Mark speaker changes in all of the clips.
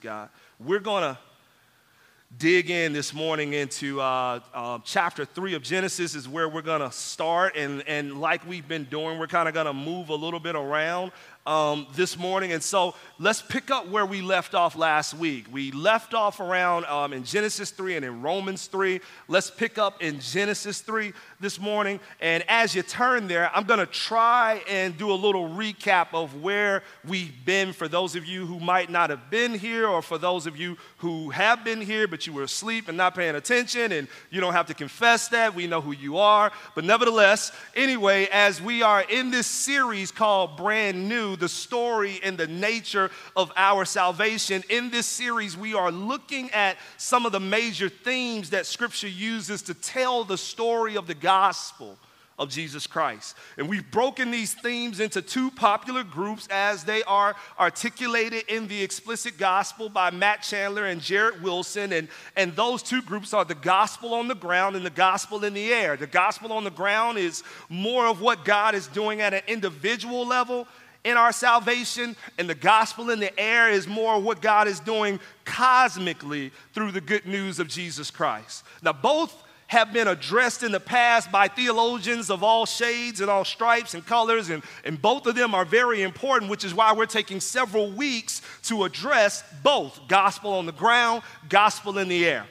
Speaker 1: God. We're going to dig in this morning into uh, uh, chapter 3 of Genesis, is where we're going to start. And, and like we've been doing, we're kind of going to move a little bit around um, this morning. And so let's pick up where we left off last week. We left off around um, in Genesis 3 and in Romans 3. Let's pick up in Genesis 3 this morning. And as you turn there, I'm going to try and do a little recap of where we've been for those of you who might not have been here, or for those of you who have been here, but you were asleep and not paying attention. And you don't have to confess that. We know who you are. But nevertheless, anyway, as we are in this series called Brand New, the story and the nature of our salvation, in this series, we are looking at some of the major themes that Scripture uses to tell the story of the gospel of Jesus Christ. And we've broken these themes into two popular groups as they are articulated in the explicit gospel by Matt Chandler and Jared Wilson. And, and those two groups are the gospel on the ground and the gospel in the air. The gospel on the ground is more of what God is doing at an individual level in our salvation, and the gospel in the air is more what God is doing cosmically through the good news of Jesus Christ. Now, both have been addressed in the past by theologians of all shades and all stripes and colors, and, and both of them are very important, which is why we're taking several weeks to address both gospel on the ground, gospel in the air.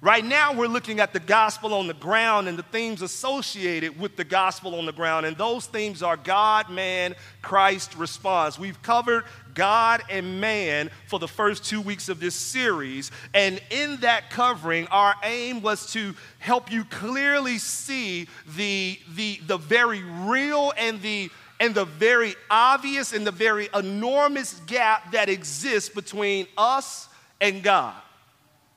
Speaker 1: Right now, we're looking at the gospel on the ground and the themes associated with the gospel on the ground. And those themes are God, man, Christ, response. We've covered God and man for the first two weeks of this series. And in that covering, our aim was to help you clearly see the, the, the very real and the and the very obvious and the very enormous gap that exists between us and God.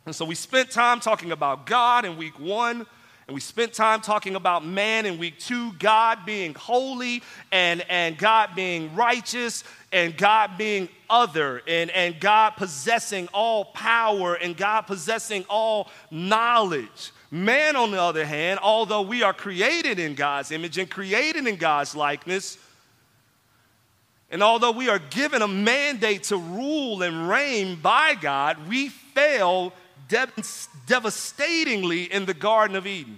Speaker 1: And so we spent time talking about God in week one, and we spent time talking about man in week two, God being holy and, and God being righteous and God being other and, and God possessing all power and God possessing all knowledge. Man, on the other hand, although we are created in God's image and created in God's likeness, and although we are given a mandate to rule and reign by God, we fail devastatingly in the Garden of Eden.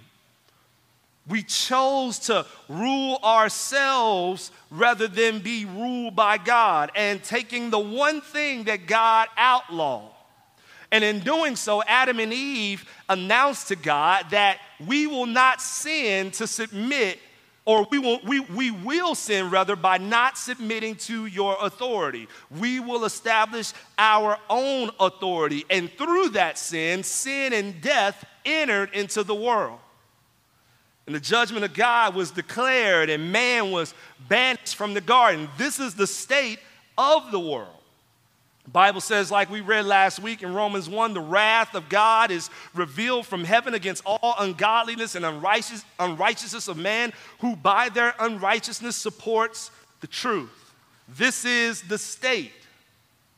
Speaker 1: We chose to rule ourselves rather than be ruled by God, and taking the one thing that God outlawed. And in doing so, Adam and Eve announced to God that we will not sin to submit or we will, we, we will sin rather by not submitting to your authority. We will establish our own authority. And through that sin, sin and death entered into the world. And the judgment of God was declared, and man was banished from the garden. This is the state of the world. Bible says, like we read last week in Romans 1, the wrath of God is revealed from heaven against all ungodliness and unrighteous, unrighteousness of man who by their unrighteousness supports the truth. This is the state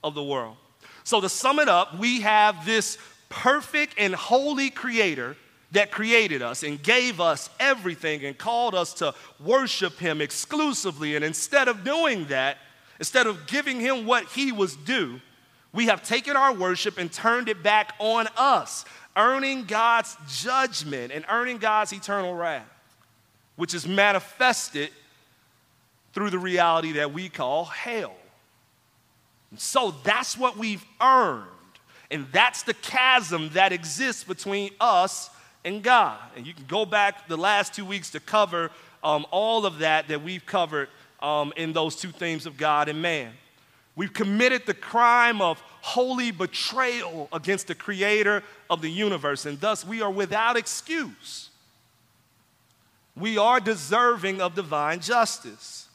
Speaker 1: of the world. So, to sum it up, we have this perfect and holy creator that created us and gave us everything and called us to worship him exclusively. And instead of doing that, Instead of giving him what he was due, we have taken our worship and turned it back on us, earning God's judgment and earning God's eternal wrath, which is manifested through the reality that we call hell. And so that's what we've earned. And that's the chasm that exists between us and God. And you can go back the last two weeks to cover um, all of that that we've covered um, in those two themes of God and man. We've committed the crime of holy betrayal against the creator of the universe, and thus we are without excuse. We are deserving of divine justice.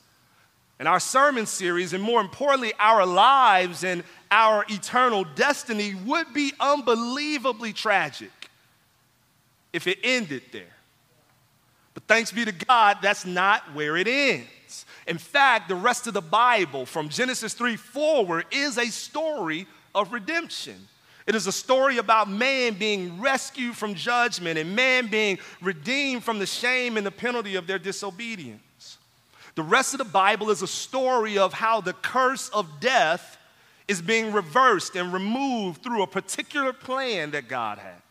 Speaker 1: And our sermon series, and more importantly, our lives and our eternal destiny, would be unbelievably tragic if it ended there. But thanks be to God, that's not where it ends. In fact, the rest of the Bible, from Genesis 3 forward, is a story of redemption. It is a story about man being rescued from judgment and man being redeemed from the shame and the penalty of their disobedience. The rest of the Bible is a story of how the curse of death is being reversed and removed through a particular plan that God has.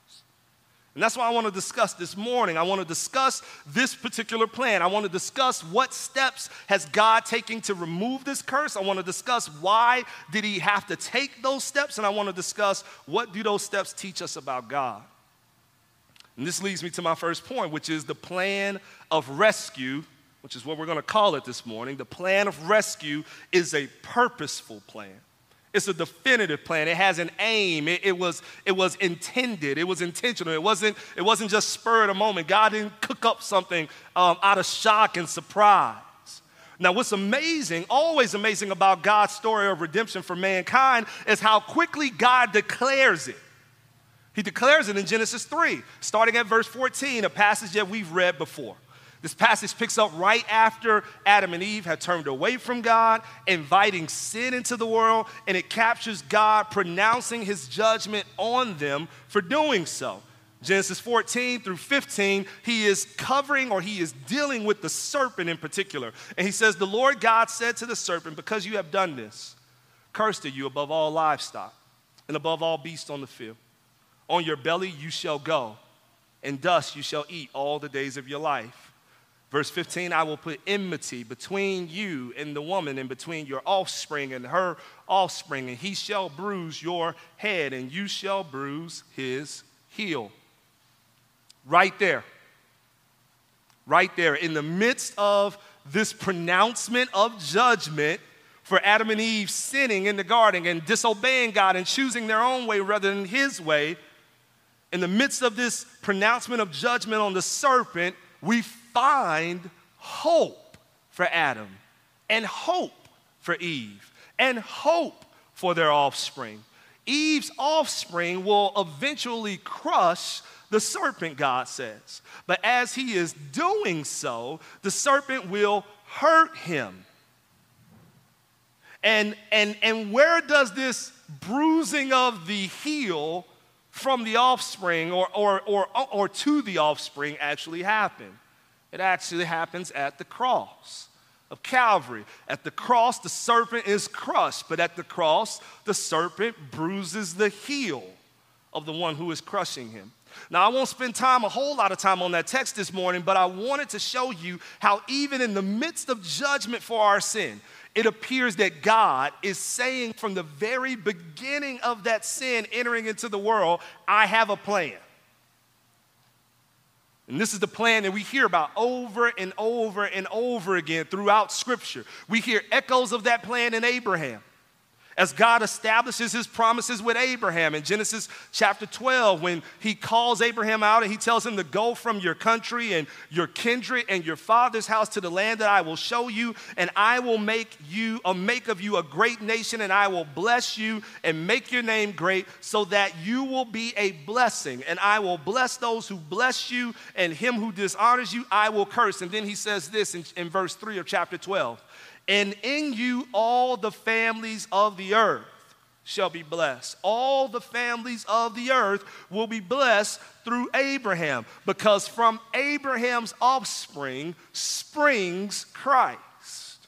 Speaker 1: And that's why I want to discuss this morning. I want to discuss this particular plan. I want to discuss what steps has God taken to remove this curse. I want to discuss why did he have to take those steps and I want to discuss what do those steps teach us about God. And this leads me to my first point, which is the plan of rescue, which is what we're going to call it this morning. The plan of rescue is a purposeful plan. It's a definitive plan. It has an aim. It, it, was, it was intended. It was intentional. It wasn't, it wasn't just spur of the moment. God didn't cook up something um, out of shock and surprise. Now, what's amazing, always amazing about God's story of redemption for mankind is how quickly God declares it. He declares it in Genesis 3, starting at verse 14, a passage that we've read before. This passage picks up right after Adam and Eve had turned away from God, inviting sin into the world, and it captures God pronouncing his judgment on them for doing so. Genesis 14 through 15, he is covering or he is dealing with the serpent in particular. And he says, The Lord God said to the serpent, Because you have done this, cursed are you above all livestock and above all beasts on the field. On your belly you shall go, and dust you shall eat all the days of your life. Verse 15, I will put enmity between you and the woman, and between your offspring and her offspring, and he shall bruise your head, and you shall bruise his heel. Right there. Right there. In the midst of this pronouncement of judgment for Adam and Eve sinning in the garden and disobeying God and choosing their own way rather than his way, in the midst of this pronouncement of judgment on the serpent, we find hope for Adam and hope for Eve and hope for their offspring. Eve's offspring will eventually crush the serpent, God says. But as he is doing so, the serpent will hurt him. And, and, and where does this bruising of the heel from the offspring or, or, or, or to the offspring actually happen? It actually happens at the cross of Calvary. At the cross, the serpent is crushed, but at the cross, the serpent bruises the heel of the one who is crushing him. Now, I won't spend time, a whole lot of time on that text this morning, but I wanted to show you how, even in the midst of judgment for our sin, it appears that God is saying from the very beginning of that sin entering into the world, I have a plan. And this is the plan that we hear about over and over and over again throughout Scripture. We hear echoes of that plan in Abraham as God establishes his promises with Abraham in Genesis chapter 12, when he calls Abraham out and he tells him to go from your country and your kindred and your father's house to the land that I will show you, and I will make you, or make of you a great nation, and I will bless you and make your name great, so that you will be a blessing. And I will bless those who bless you, and him who dishonors you, I will curse. And then he says this in, in verse 3 of chapter 12 and in you all the families of the earth shall be blessed. All the families of the earth will be blessed through Abraham, because from Abraham's offspring springs Christ.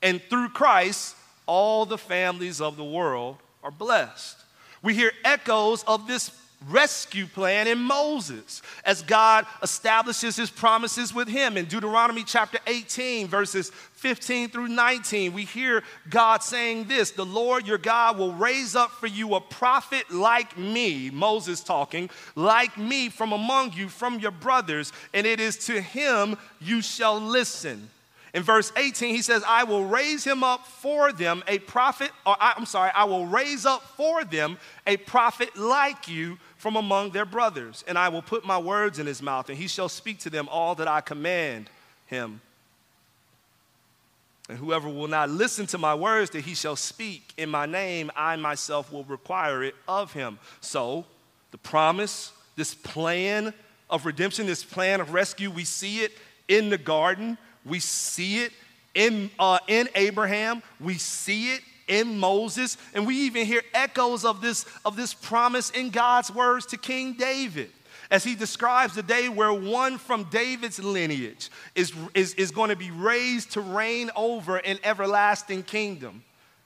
Speaker 1: And through Christ, all the families of the world are blessed. We hear echoes of this rescue plan in Moses as God establishes his promises with him. In Deuteronomy chapter 18, verses 15 through 19, we hear God saying this The Lord your God will raise up for you a prophet like me, Moses talking, like me from among you, from your brothers, and it is to him you shall listen. In verse 18, he says, I will raise him up for them a prophet, or I, I'm sorry, I will raise up for them a prophet like you from among their brothers, and I will put my words in his mouth, and he shall speak to them all that I command him. And whoever will not listen to my words that he shall speak in my name, I myself will require it of him. So, the promise, this plan of redemption, this plan of rescue, we see it in the garden, we see it in, uh, in Abraham, we see it in Moses, and we even hear echoes of this, of this promise in God's words to King David as he describes the day where one from David's lineage is, is, is going to be raised to reign over an everlasting kingdom.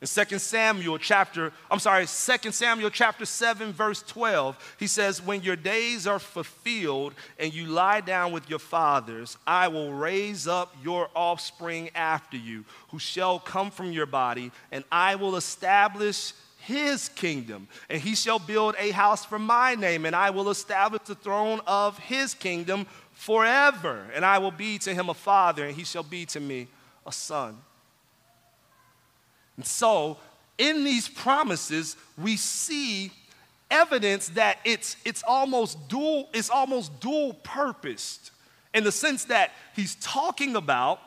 Speaker 1: In 2 Samuel chapter, I'm sorry, 2 Samuel chapter 7, verse 12, he says, When your days are fulfilled and you lie down with your fathers, I will raise up your offspring after you, who shall come from your body, and I will establish his kingdom, and he shall build a house for my name, and I will establish the throne of his kingdom forever. And I will be to him a father, and he shall be to me a son. And so, in these promises, we see evidence that it's, it's almost dual, it's almost dual purposed in the sense that he's talking about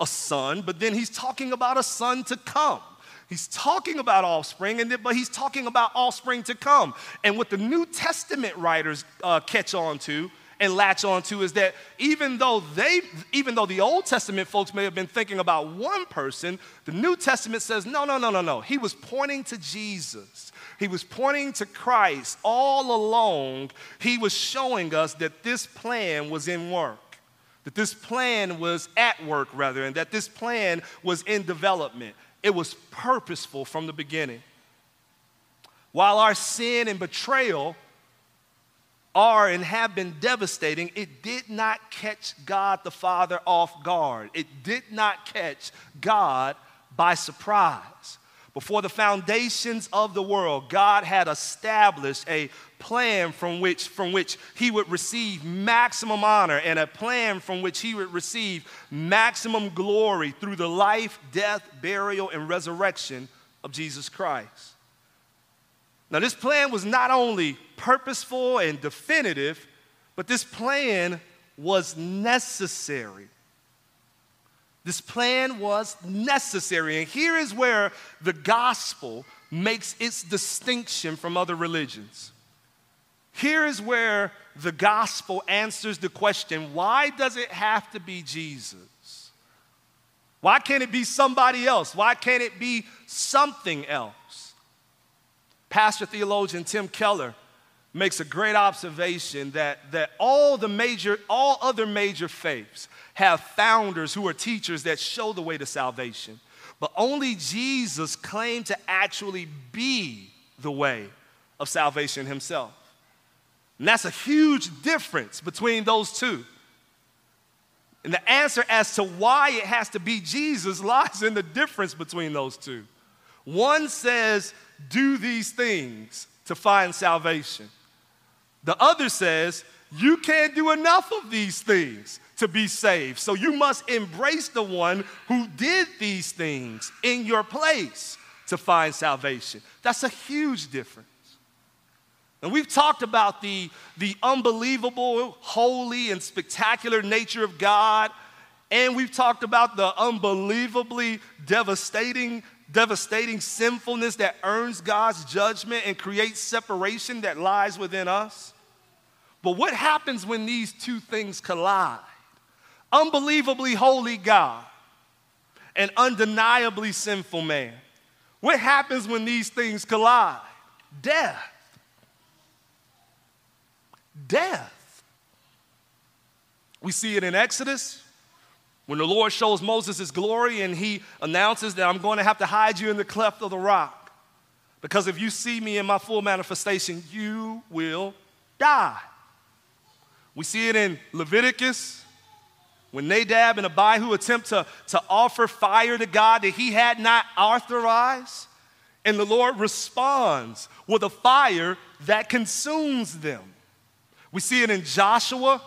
Speaker 1: a son, but then he's talking about a son to come. He's talking about offspring, and then, but he's talking about offspring to come. And what the New Testament writers uh, catch on to and latch on to is that even though they, even though the Old Testament folks may have been thinking about one person, the New Testament says, no, no, no, no, no. He was pointing to Jesus. He was pointing to Christ all along. He was showing us that this plan was in work that this plan was at work, rather, and that this plan was in development. It was purposeful from the beginning. While our sin and betrayal are and have been devastating, it did not catch God the Father off guard. It did not catch God by surprise. Before the foundations of the world, God had established a plan from which, from which he would receive maximum honor and a plan from which he would receive maximum glory through the life, death, burial, and resurrection of Jesus Christ. Now, this plan was not only purposeful and definitive, but this plan was necessary. This plan was necessary. And here is where the gospel makes its distinction from other religions. Here is where the gospel answers the question why does it have to be Jesus? Why can't it be somebody else? Why can't it be something else? Pastor theologian Tim Keller makes a great observation that, that all the major, all other major faiths have founders who are teachers that show the way to salvation. But only Jesus claimed to actually be the way of salvation himself. And that's a huge difference between those two. And the answer as to why it has to be Jesus lies in the difference between those two. One says, do these things to find salvation. The other says, you can't do enough of these things to be saved. So you must embrace the one who did these things in your place to find salvation. That's a huge difference. And we've talked about the, the unbelievable, holy, and spectacular nature of God. And we've talked about the unbelievably devastating, devastating sinfulness that earns God's judgment and creates separation that lies within us. But what happens when these two things collide? Unbelievably holy God and undeniably sinful man. What happens when these things collide? Death. Death. We see it in Exodus when the Lord shows Moses his glory and he announces that I'm going to have to hide you in the cleft of the rock. Because if you see me in my full manifestation, you will die. We see it in Leviticus when Nadab and Abihu attempt to, to offer fire to God that he had not authorized. And the Lord responds with a fire that consumes them. We see it in Joshua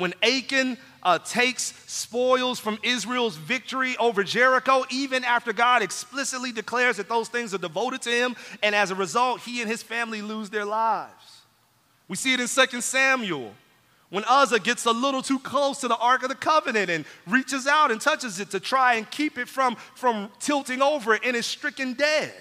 Speaker 1: when Achan uh, takes spoils from Israel's victory over Jericho, even after God explicitly declares that those things are devoted to him. And as a result, he and his family lose their lives. We see it in 2 Samuel when Uzzah gets a little too close to the Ark of the Covenant and reaches out and touches it to try and keep it from, from tilting over and is stricken dead.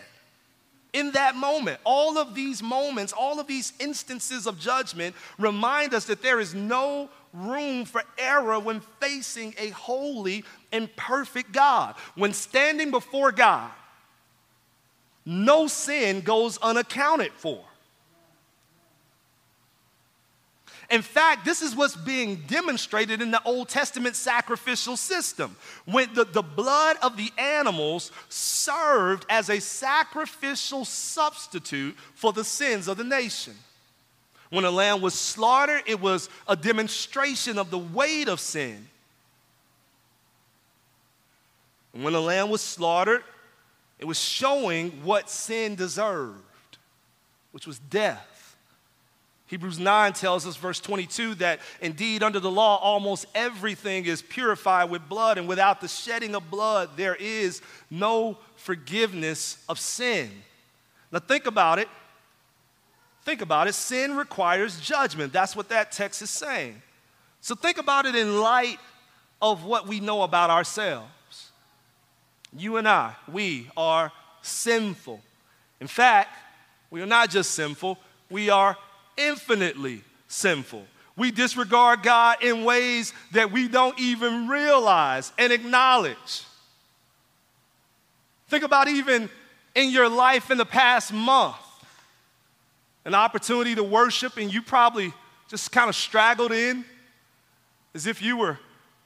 Speaker 1: In that moment, all of these moments, all of these instances of judgment remind us that there is no room for error when facing a holy and perfect God. When standing before God, no sin goes unaccounted for. In fact, this is what's being demonstrated in the Old Testament sacrificial system. When the, the blood of the animals served as a sacrificial substitute for the sins of the nation. When a lamb was slaughtered, it was a demonstration of the weight of sin. And when a lamb was slaughtered, it was showing what sin deserved, which was death. Hebrews 9 tells us, verse 22, that indeed under the law, almost everything is purified with blood, and without the shedding of blood, there is no forgiveness of sin. Now, think about it. Think about it. Sin requires judgment. That's what that text is saying. So, think about it in light of what we know about ourselves. You and I, we are sinful. In fact, we are not just sinful, we are infinitely sinful. We disregard God in ways that we don't even realize and acknowledge. Think about even in your life in the past month, an opportunity to worship, and you probably just kind of straggled in as if you were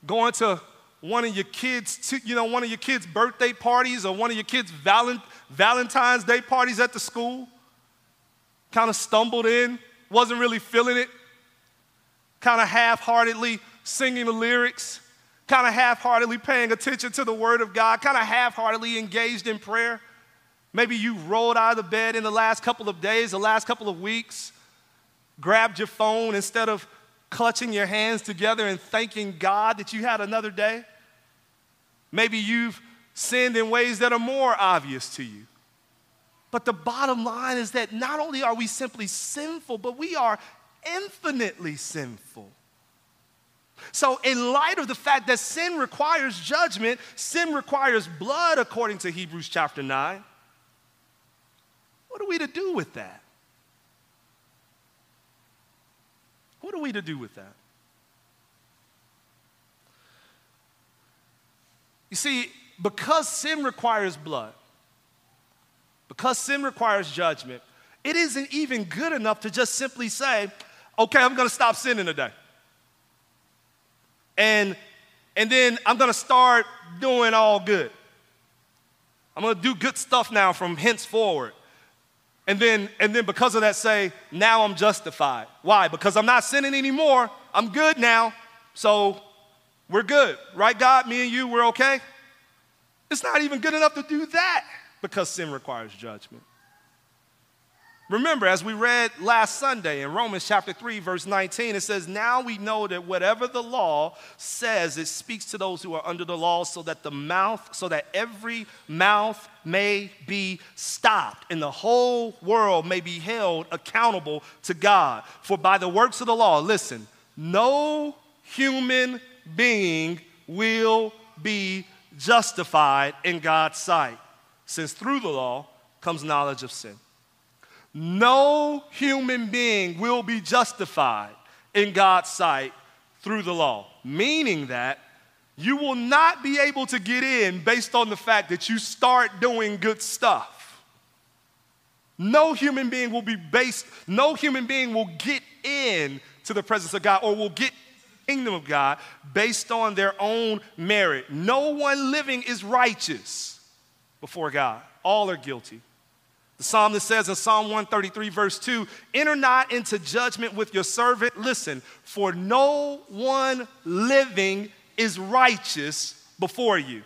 Speaker 1: going to one of your kids, you know, one of your kids' birthday parties or one of your kids' Valentine's Day parties at the school. Kind of stumbled in, wasn't really feeling it, kind of half heartedly singing the lyrics, kind of half heartedly paying attention to the Word of God, kind of half heartedly engaged in prayer. Maybe you rolled out of the bed in the last couple of days, the last couple of weeks, grabbed your phone instead of clutching your hands together and thanking God that you had another day. Maybe you've sinned in ways that are more obvious to you. But the bottom line is that not only are we simply sinful, but we are infinitely sinful. So, in light of the fact that sin requires judgment, sin requires blood, according to Hebrews chapter 9, what are we to do with that? What are we to do with that? You see, because sin requires blood, because sin requires judgment, it isn't even good enough to just simply say, okay, I'm gonna stop sinning today. And, and then I'm gonna start doing all good. I'm gonna do good stuff now from henceforward. And then, and then because of that, say, now I'm justified. Why? Because I'm not sinning anymore. I'm good now. So we're good. Right, God? Me and you, we're okay? It's not even good enough to do that because sin requires judgment. Remember, as we read last Sunday in Romans chapter 3, verse 19, it says, Now we know that whatever the law says, it speaks to those who are under the law, so that the mouth, so that every mouth may be stopped, and the whole world may be held accountable to God. For by the works of the law, listen, no human being will be justified in God's sight, since through the law comes knowledge of sin. No human being will be justified in God's sight through the law, meaning that you will not be able to get in based on the fact that you start doing good stuff. No human being will be based, no human being will get in to the presence of God or will get kingdom of God based on their own merit. No one living is righteous before God, all are guilty. The psalmist says in Psalm 133, verse 2 Enter not into judgment with your servant. Listen, for no one living is righteous before you.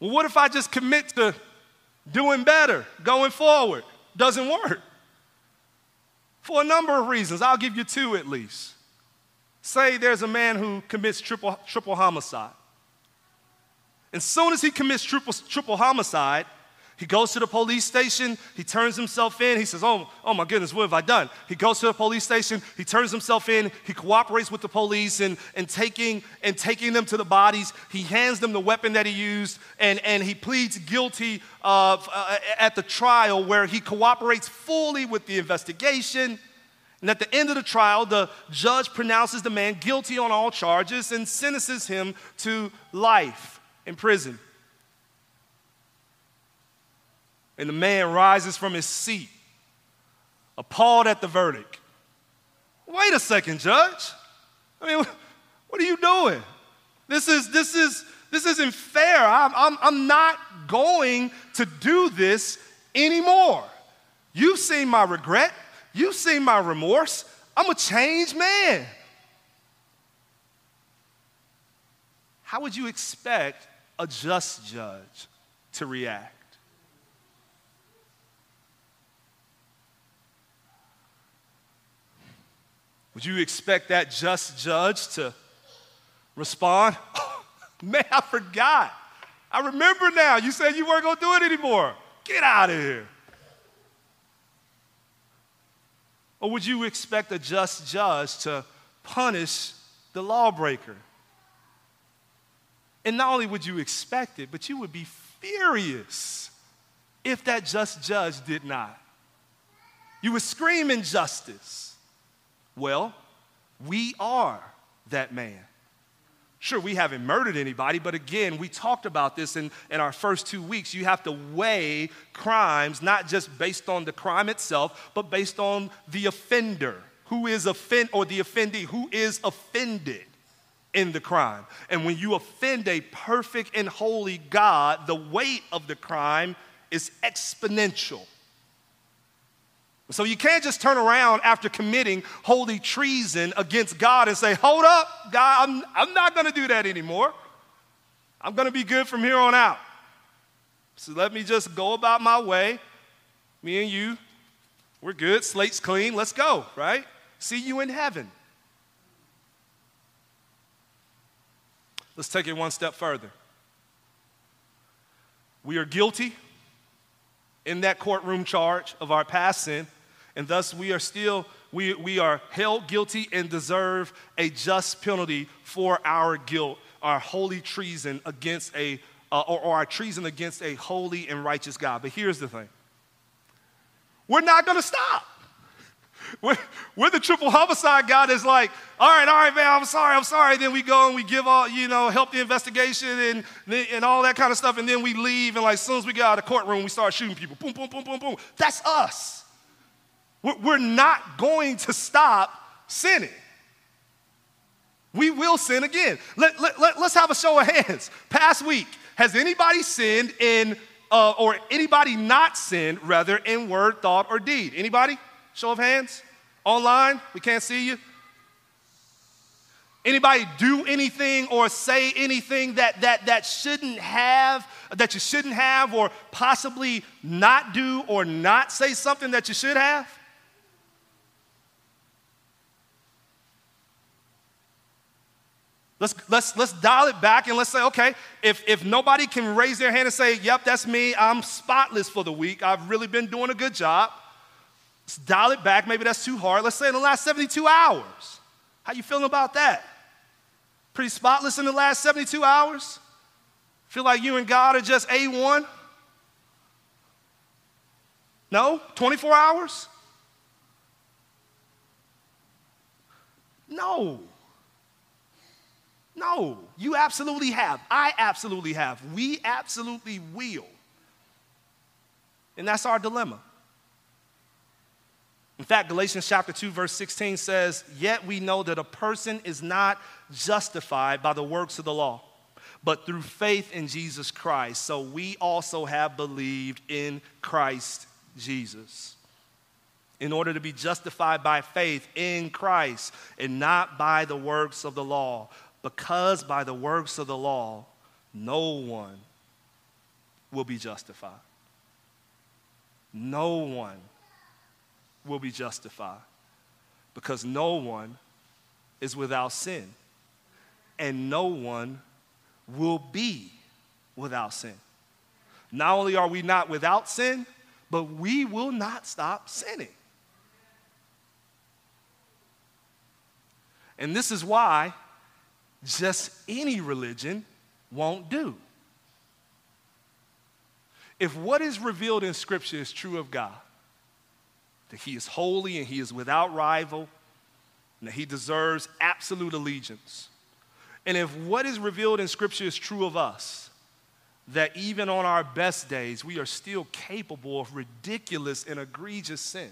Speaker 1: Well, what if I just commit to doing better going forward? Doesn't work for a number of reasons. I'll give you two at least. Say there's a man who commits triple, triple homicide. As soon as he commits triple, triple homicide, he goes to the police station, he turns himself in, he says, oh, oh my goodness, what have I done? He goes to the police station, he turns himself in, he cooperates with the police and, and, taking, and taking them to the bodies. He hands them the weapon that he used, and, and he pleads guilty of, uh, at the trial where he cooperates fully with the investigation. And at the end of the trial, the judge pronounces the man guilty on all charges and sentences him to life in prison. And the man rises from his seat, appalled at the verdict. Wait a second, judge. I mean, what are you doing? This is this is this isn't fair. I'm, I'm, I'm not going to do this anymore. You've seen my regret. You've seen my remorse. I'm a changed man. How would you expect a just judge to react? Would you expect that just judge to respond? Man, I forgot. I remember now. You said you weren't going to do it anymore. Get out of here. Or would you expect a just judge to punish the lawbreaker? And not only would you expect it, but you would be furious if that just judge did not. You would scream injustice. Well, we are that man. Sure, we haven't murdered anybody, but again, we talked about this in, in our first two weeks. You have to weigh crimes not just based on the crime itself, but based on the offender. Who is offend or the offendee? Who is offended in the crime? And when you offend a perfect and holy God, the weight of the crime is exponential. So you can't just turn around after committing holy treason against God and say, Hold up, God, I'm, I'm not going to do that anymore. I'm going to be good from here on out. So let me just go about my way. Me and you, we're good. Slate's clean. Let's go, right? See you in heaven. Let's take it one step further. We are guilty in that courtroom charge of our past sin, and thus we are still we, we are held guilty and deserve a just penalty for our guilt, our holy treason against a uh, or, or our treason against a holy and righteous God. But here's the thing: we're not going to stop. We're, the triple homicide God is like, all right, all right, man, I'm sorry, I'm sorry. Then we go and we give all, you know, help the investigation and, and all that kind of stuff. And then we leave. And like, as soon as we get out of the courtroom, we start shooting people. Boom, boom, boom, boom, boom. That's us. We're, we're not going to stop sinning. We will sin again. Let, let, let, us have a show of hands. Past week, has anybody sinned in, uh, or anybody not sinned, rather, in word, thought, or deed? Anybody? Show of hands. Online, we can't see you. Anybody do anything or say anything that, that, that shouldn't have, that you shouldn't have, or possibly not do or not say something that you should have? Let's, let's, let's dial it back and let's say, okay, if, if nobody can raise their hand and say, yep, that's me, I'm spotless for the week, I've really been doing a good job. Let's dial it back. Maybe that's too hard. Let's say in the last 72 hours. How you feeling about that? Pretty spotless in the last 72 hours? Feel like you and God are just A1? No? 24 hours? No. No, you absolutely have. I absolutely have. We absolutely will. And that's our dilemma. In fact, Galatians chapter 2, verse 16 says, Yet we know that a person is not justified by the works of the law, but through faith in Jesus Christ. So we also have believed in Christ Jesus. In order to be justified by faith in Christ and not by the works of the law, because by the works of the law, no one will be justified. No one will be justified because no one is without sin and no one will be without sin. Not only are we not without sin, but we will not stop sinning. And this is why just any religion won't do. If what is revealed in Scripture is true of God, that he is holy and he is without rival, and that he deserves absolute allegiance. And if what is revealed in Scripture is true of us, that even on our best days, we are still capable of ridiculous and egregious sin,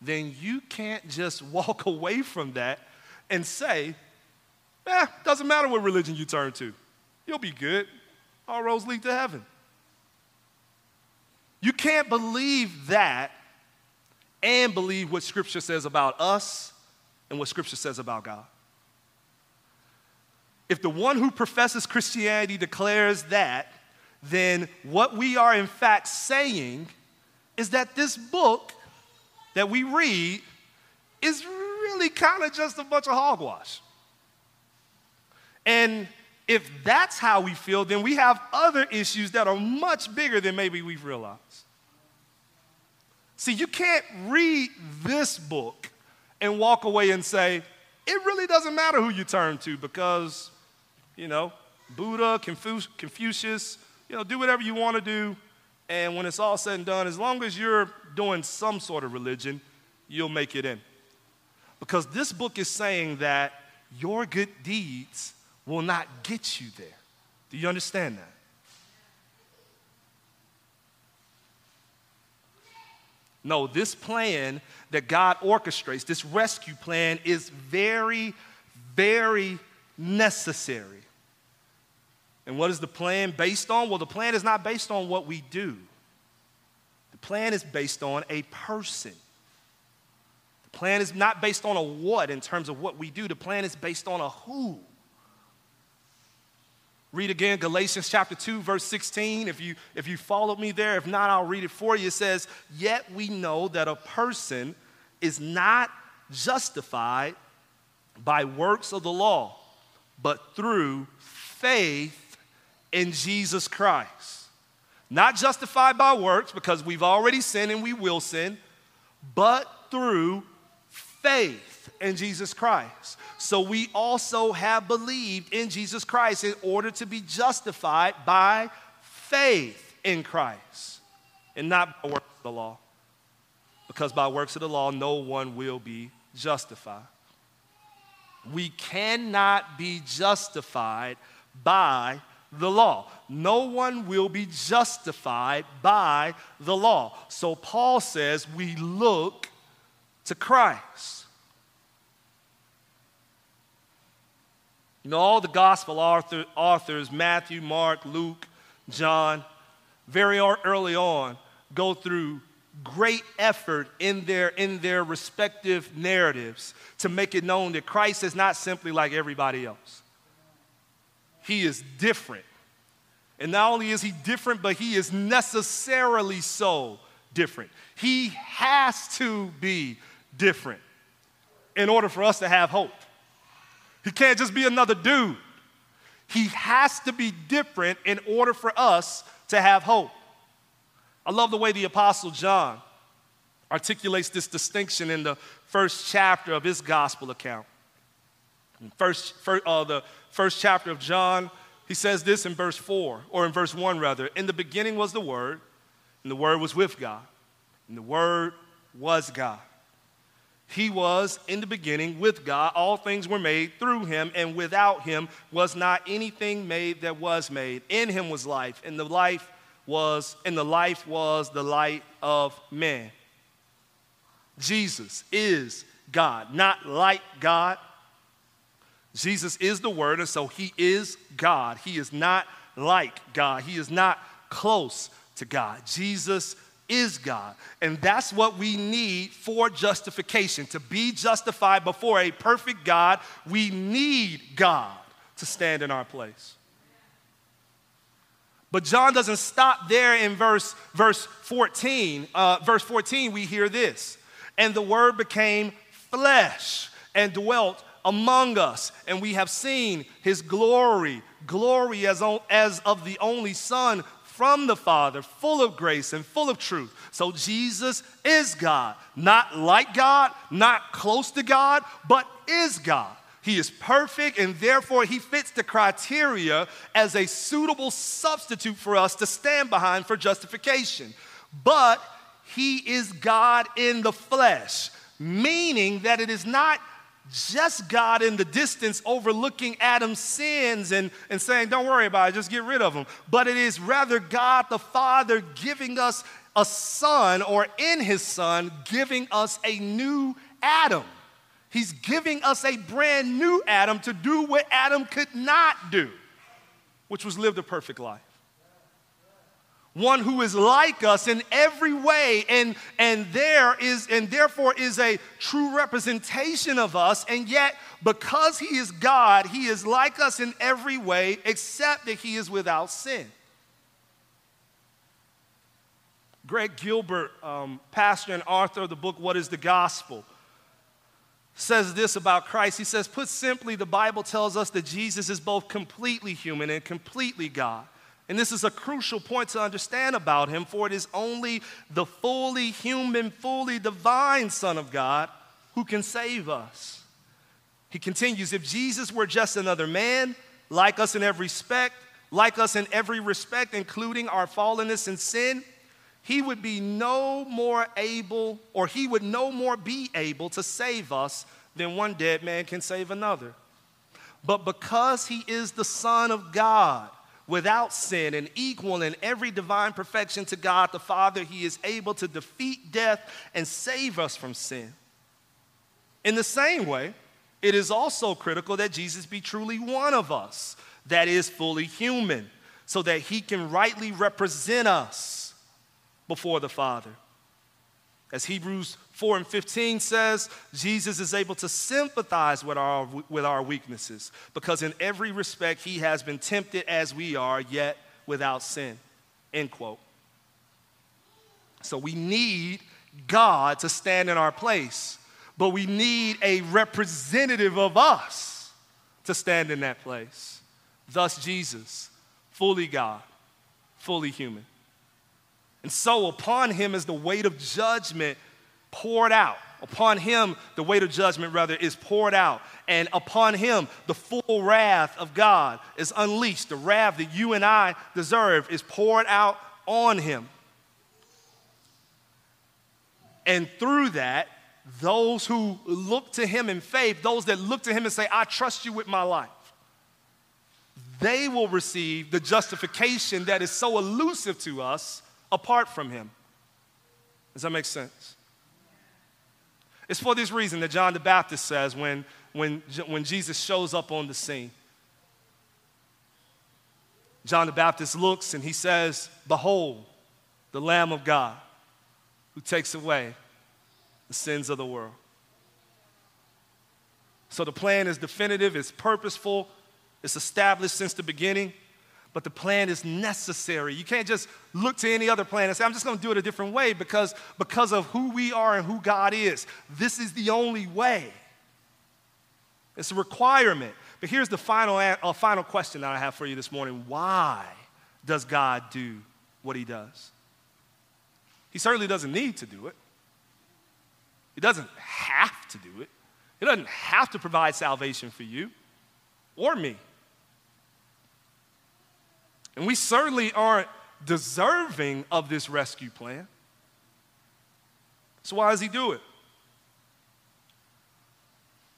Speaker 1: then you can't just walk away from that and say, eh, doesn't matter what religion you turn to. You'll be good. All roads lead to heaven. You can't believe that and believe what Scripture says about us and what Scripture says about God. If the one who professes Christianity declares that, then what we are in fact saying is that this book that we read is really kind of just a bunch of hogwash. And if that's how we feel, then we have other issues that are much bigger than maybe we've realized. See, you can't read this book and walk away and say, it really doesn't matter who you turn to because, you know, Buddha, Confucius, you know, do whatever you want to do. And when it's all said and done, as long as you're doing some sort of religion, you'll make it in. Because this book is saying that your good deeds will not get you there. Do you understand that? No, this plan that God orchestrates, this rescue plan, is very, very necessary. And what is the plan based on? Well, the plan is not based on what we do, the plan is based on a person. The plan is not based on a what in terms of what we do, the plan is based on a who. Read again Galatians chapter 2, verse 16. If you, if you followed me there, if not, I'll read it for you. It says, Yet we know that a person is not justified by works of the law, but through faith in Jesus Christ. Not justified by works because we've already sinned and we will sin, but through faith in Jesus Christ. So we also have believed in Jesus Christ in order to be justified by faith in Christ and not by works of the law. Because by works of the law, no one will be justified. We cannot be justified by the law. No one will be justified by the law. So Paul says we look to Christ. You know, all the gospel author, authors, Matthew, Mark, Luke, John, very early on, go through great effort in their, in their respective narratives to make it known that Christ is not simply like everybody else. He is different. And not only is he different, but he is necessarily so different. He has to be different in order for us to have hope. He can't just be another dude. He has to be different in order for us to have hope. I love the way the Apostle John articulates this distinction in the first chapter of his gospel account. First, first uh, the first chapter of John, he says this in verse 4, or in verse 1 rather. In the beginning was the Word, and the Word was with God, and the Word was God. He was in the beginning with God. All things were made through him, and without him was not anything made that was made. In him was life, and the life was, and the life was the light of men. Jesus is God, not like God. Jesus is the Word, and so He is God. He is not like God. He is not close to God. Jesus is God. And that's what we need for justification. To be justified before a perfect God, we need God to stand in our place. But John doesn't stop there in verse, verse 14. Uh, verse 14, we hear this. And the word became flesh and dwelt among us, and we have seen his glory, glory as, as of the only Son from the Father, full of grace and full of truth. So Jesus is God, not like God, not close to God, but is God. He is perfect, and therefore he fits the criteria as a suitable substitute for us to stand behind for justification. But he is God in the flesh, meaning that it is not just God in the distance overlooking Adam's sins and, and saying, Don't worry about it, just get rid of them. But it is rather God the Father giving us a son, or in his son, giving us a new Adam. He's giving us a brand new Adam to do what Adam could not do, which was live the perfect life one who is like us in every way and and there is and therefore is a true representation of us and yet because he is god he is like us in every way except that he is without sin. Greg gilbert um, pastor and author of the book what is the gospel? Says this about christ. He says put simply the bible tells us that jesus is both completely human and completely god and this is a crucial point to understand about him, for it is only the fully human, fully divine Son of God who can save us. He continues if Jesus were just another man, like us in every respect, like us in every respect, including our fallenness and sin, he would be no more able, or he would no more be able to save us than one dead man can save another. But because he is the Son of God, without sin and equal in every divine perfection to God the Father, he is able to defeat death and save us from sin. In the same way, it is also critical that Jesus be truly one of us, that is, fully human, so that he can rightly represent us before the Father. As Hebrews 4 and 15 says, Jesus is able to sympathize with our, with our weaknesses because in every respect he has been tempted as we are, yet without sin. End quote. So we need God to stand in our place, but we need a representative of us to stand in that place. Thus, Jesus, fully God, fully human. And so upon him is the weight of judgment poured out. Upon him, the weight of judgment, rather, is poured out. And upon him, the full wrath of God is unleashed. The wrath that you and I deserve is poured out on him. And through that, those who look to him in faith, those that look to him and say, I trust you with my life, they will receive the justification that is so elusive to us apart from him. Does that make sense? It's for this reason that John the Baptist says when, when, when Jesus shows up on the scene. John the Baptist looks and he says, Behold, the Lamb of God who takes away the sins of the world. So the plan is definitive, it's purposeful, it's established since the beginning but the plan is necessary. You can't just look to any other plan and say, I'm just going to do it a different way because, because of who we are and who God is. This is the only way. It's a requirement. But here's the final, uh, final question that I have for you this morning Why does God do what He does? He certainly doesn't need to do it, He doesn't have to do it. He doesn't have to provide salvation for you or me. And we certainly aren't deserving of this rescue plan. So, why does he do it?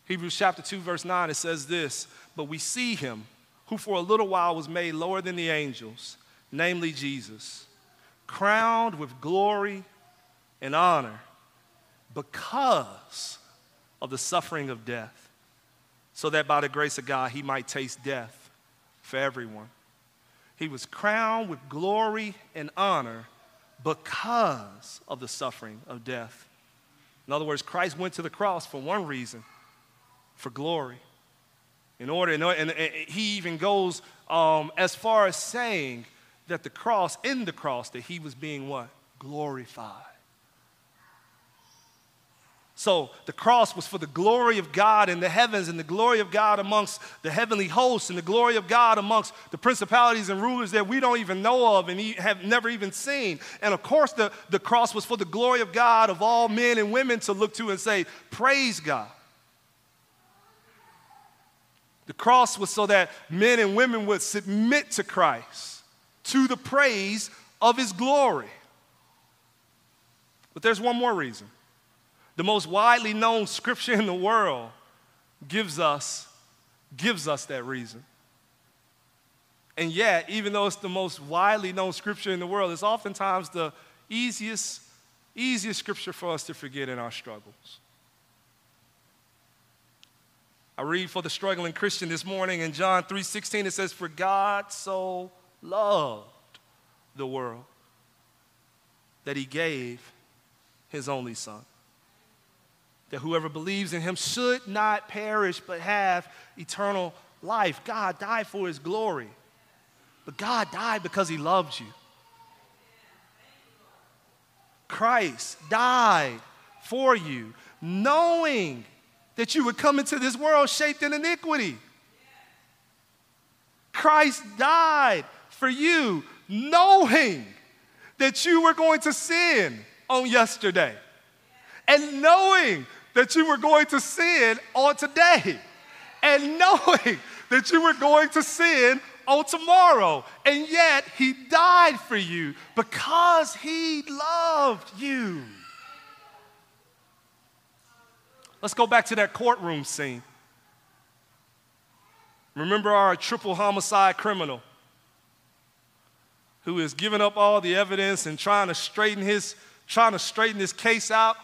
Speaker 1: Hebrews chapter 2, verse 9, it says this But we see him who for a little while was made lower than the angels, namely Jesus, crowned with glory and honor because of the suffering of death, so that by the grace of God he might taste death for everyone. He was crowned with glory and honor because of the suffering of death. In other words, Christ went to the cross for one reason for glory. In order, and, he even goes um, as far as saying that the cross, in the cross, that he was being what? Glorified. So the cross was for the glory of God in the heavens and the glory of God amongst the heavenly hosts and the glory of God amongst the principalities and rulers that we don't even know of and have never even seen. And of course, the, the cross was for the glory of God of all men and women to look to and say, Praise God. The cross was so that men and women would submit to Christ, to the praise of his glory. But there's one more reason the most widely known scripture in the world gives us gives us that reason. And yet, even though it's the most widely known scripture in the world, it's oftentimes the easiest, easiest scripture for us to forget in our struggles. I read for the struggling Christian this morning in John 3:16 it says for God so loved the world that he gave his only son that whoever believes in him should not perish but have eternal life. God died for his glory, but God died because he loved you. Christ died for you, knowing that you would come into this world shaped in iniquity. Christ died for you, knowing that you were going to sin on yesterday and knowing that you were going to sin on today and knowing that you were going to sin on tomorrow. And yet, He died for you because He loved you. Let's go back to that courtroom scene. Remember our triple homicide criminal who is giving up all the evidence and trying to straighten his trying to straighten his case out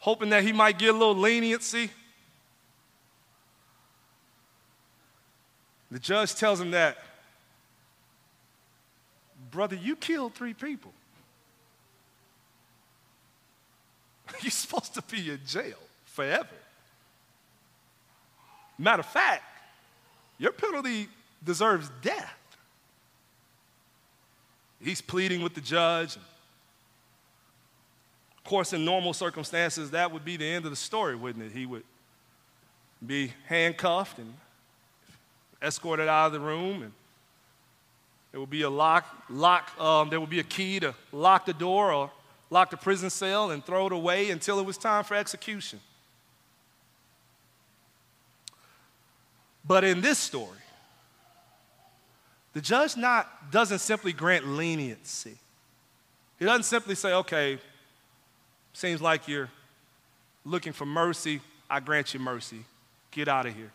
Speaker 1: hoping that he might get a little leniency. The judge tells him that, brother, you killed three people. You're supposed to be in jail forever. Matter of fact, your penalty deserves death. He's pleading with the judge. Of course, in normal circumstances, that would be the end of the story, wouldn't it? He would be handcuffed and escorted out of the room, and there would be a lock, lock um, there would be a key to lock the door or lock the prison cell and throw it away until it was time for execution. But in this story, the judge not, doesn't simply grant leniency. He doesn't simply say, okay, Seems like you're looking for mercy. I grant you mercy. Get out of here.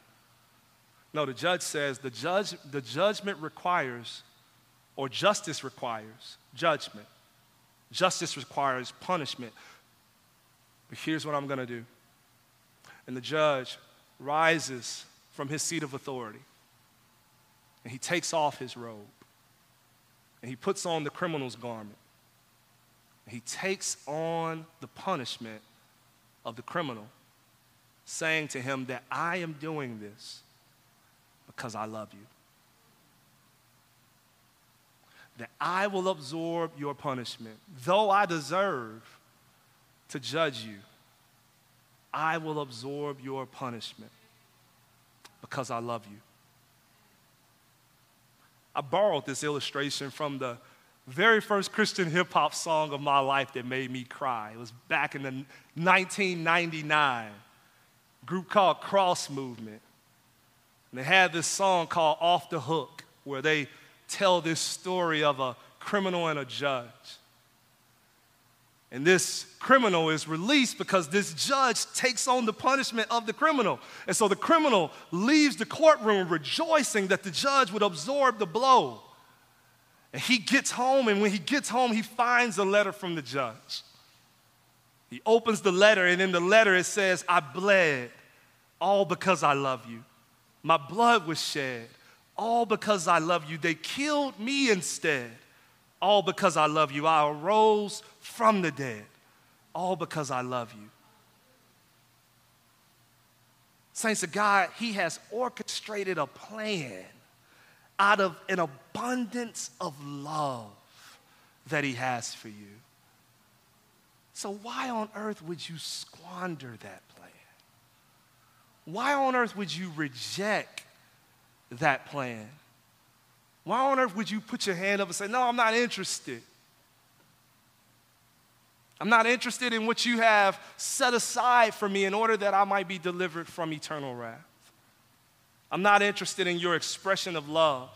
Speaker 1: No, the judge says the, judge, the judgment requires, or justice requires, judgment. Justice requires punishment. But here's what I'm going to do. And the judge rises from his seat of authority and he takes off his robe and he puts on the criminal's garment he takes on the punishment of the criminal, saying to him that I am doing this because I love you. That I will absorb your punishment. Though I deserve to judge you, I will absorb your punishment because I love you. I borrowed this illustration from the very first Christian hip hop song of my life that made me cry. It was back in the 1999 group called Cross Movement. And they had this song called Off the Hook, where they tell this story of a criminal and a judge. And this criminal is released because this judge takes on the punishment of the criminal. And so the criminal leaves the courtroom rejoicing that the judge would absorb the blow. And he gets home, and when he gets home, he finds a letter from the judge. He opens the letter, and in the letter it says, I bled all because I love you. My blood was shed all because I love you. They killed me instead, all because I love you. I arose from the dead, all because I love you. Saints of God, He has orchestrated a plan out of an abundance of love that He has for you. So, why on earth would you squander that plan? Why on earth would you reject that plan? Why on earth would you put your hand up and say, No, I'm not interested? I'm not interested in what you have set aside for me in order that I might be delivered from eternal wrath. I'm not interested in your expression of love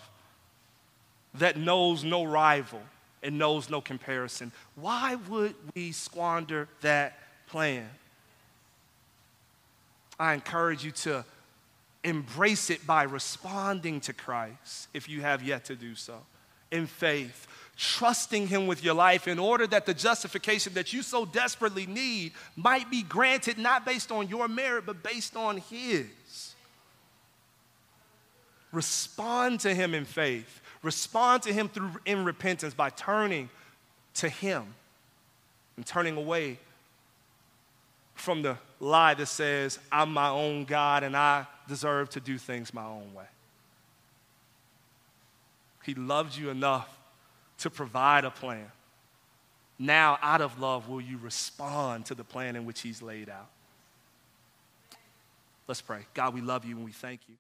Speaker 1: that knows no rival and knows no comparison. Why would we squander that plan? I encourage you to embrace it by responding to Christ if you have yet to do so in faith, trusting Him with your life in order that the justification that you so desperately need might be granted not based on your merit, but based on His. Respond to Him in faith. Respond to Him through in repentance by turning to Him and turning away from the lie that says, I'm my own God and I deserve to do things my own way. He loves you enough to provide a plan. Now, out of love, will you respond to the plan in which He's laid out? Let's pray. God, we love you and we thank you.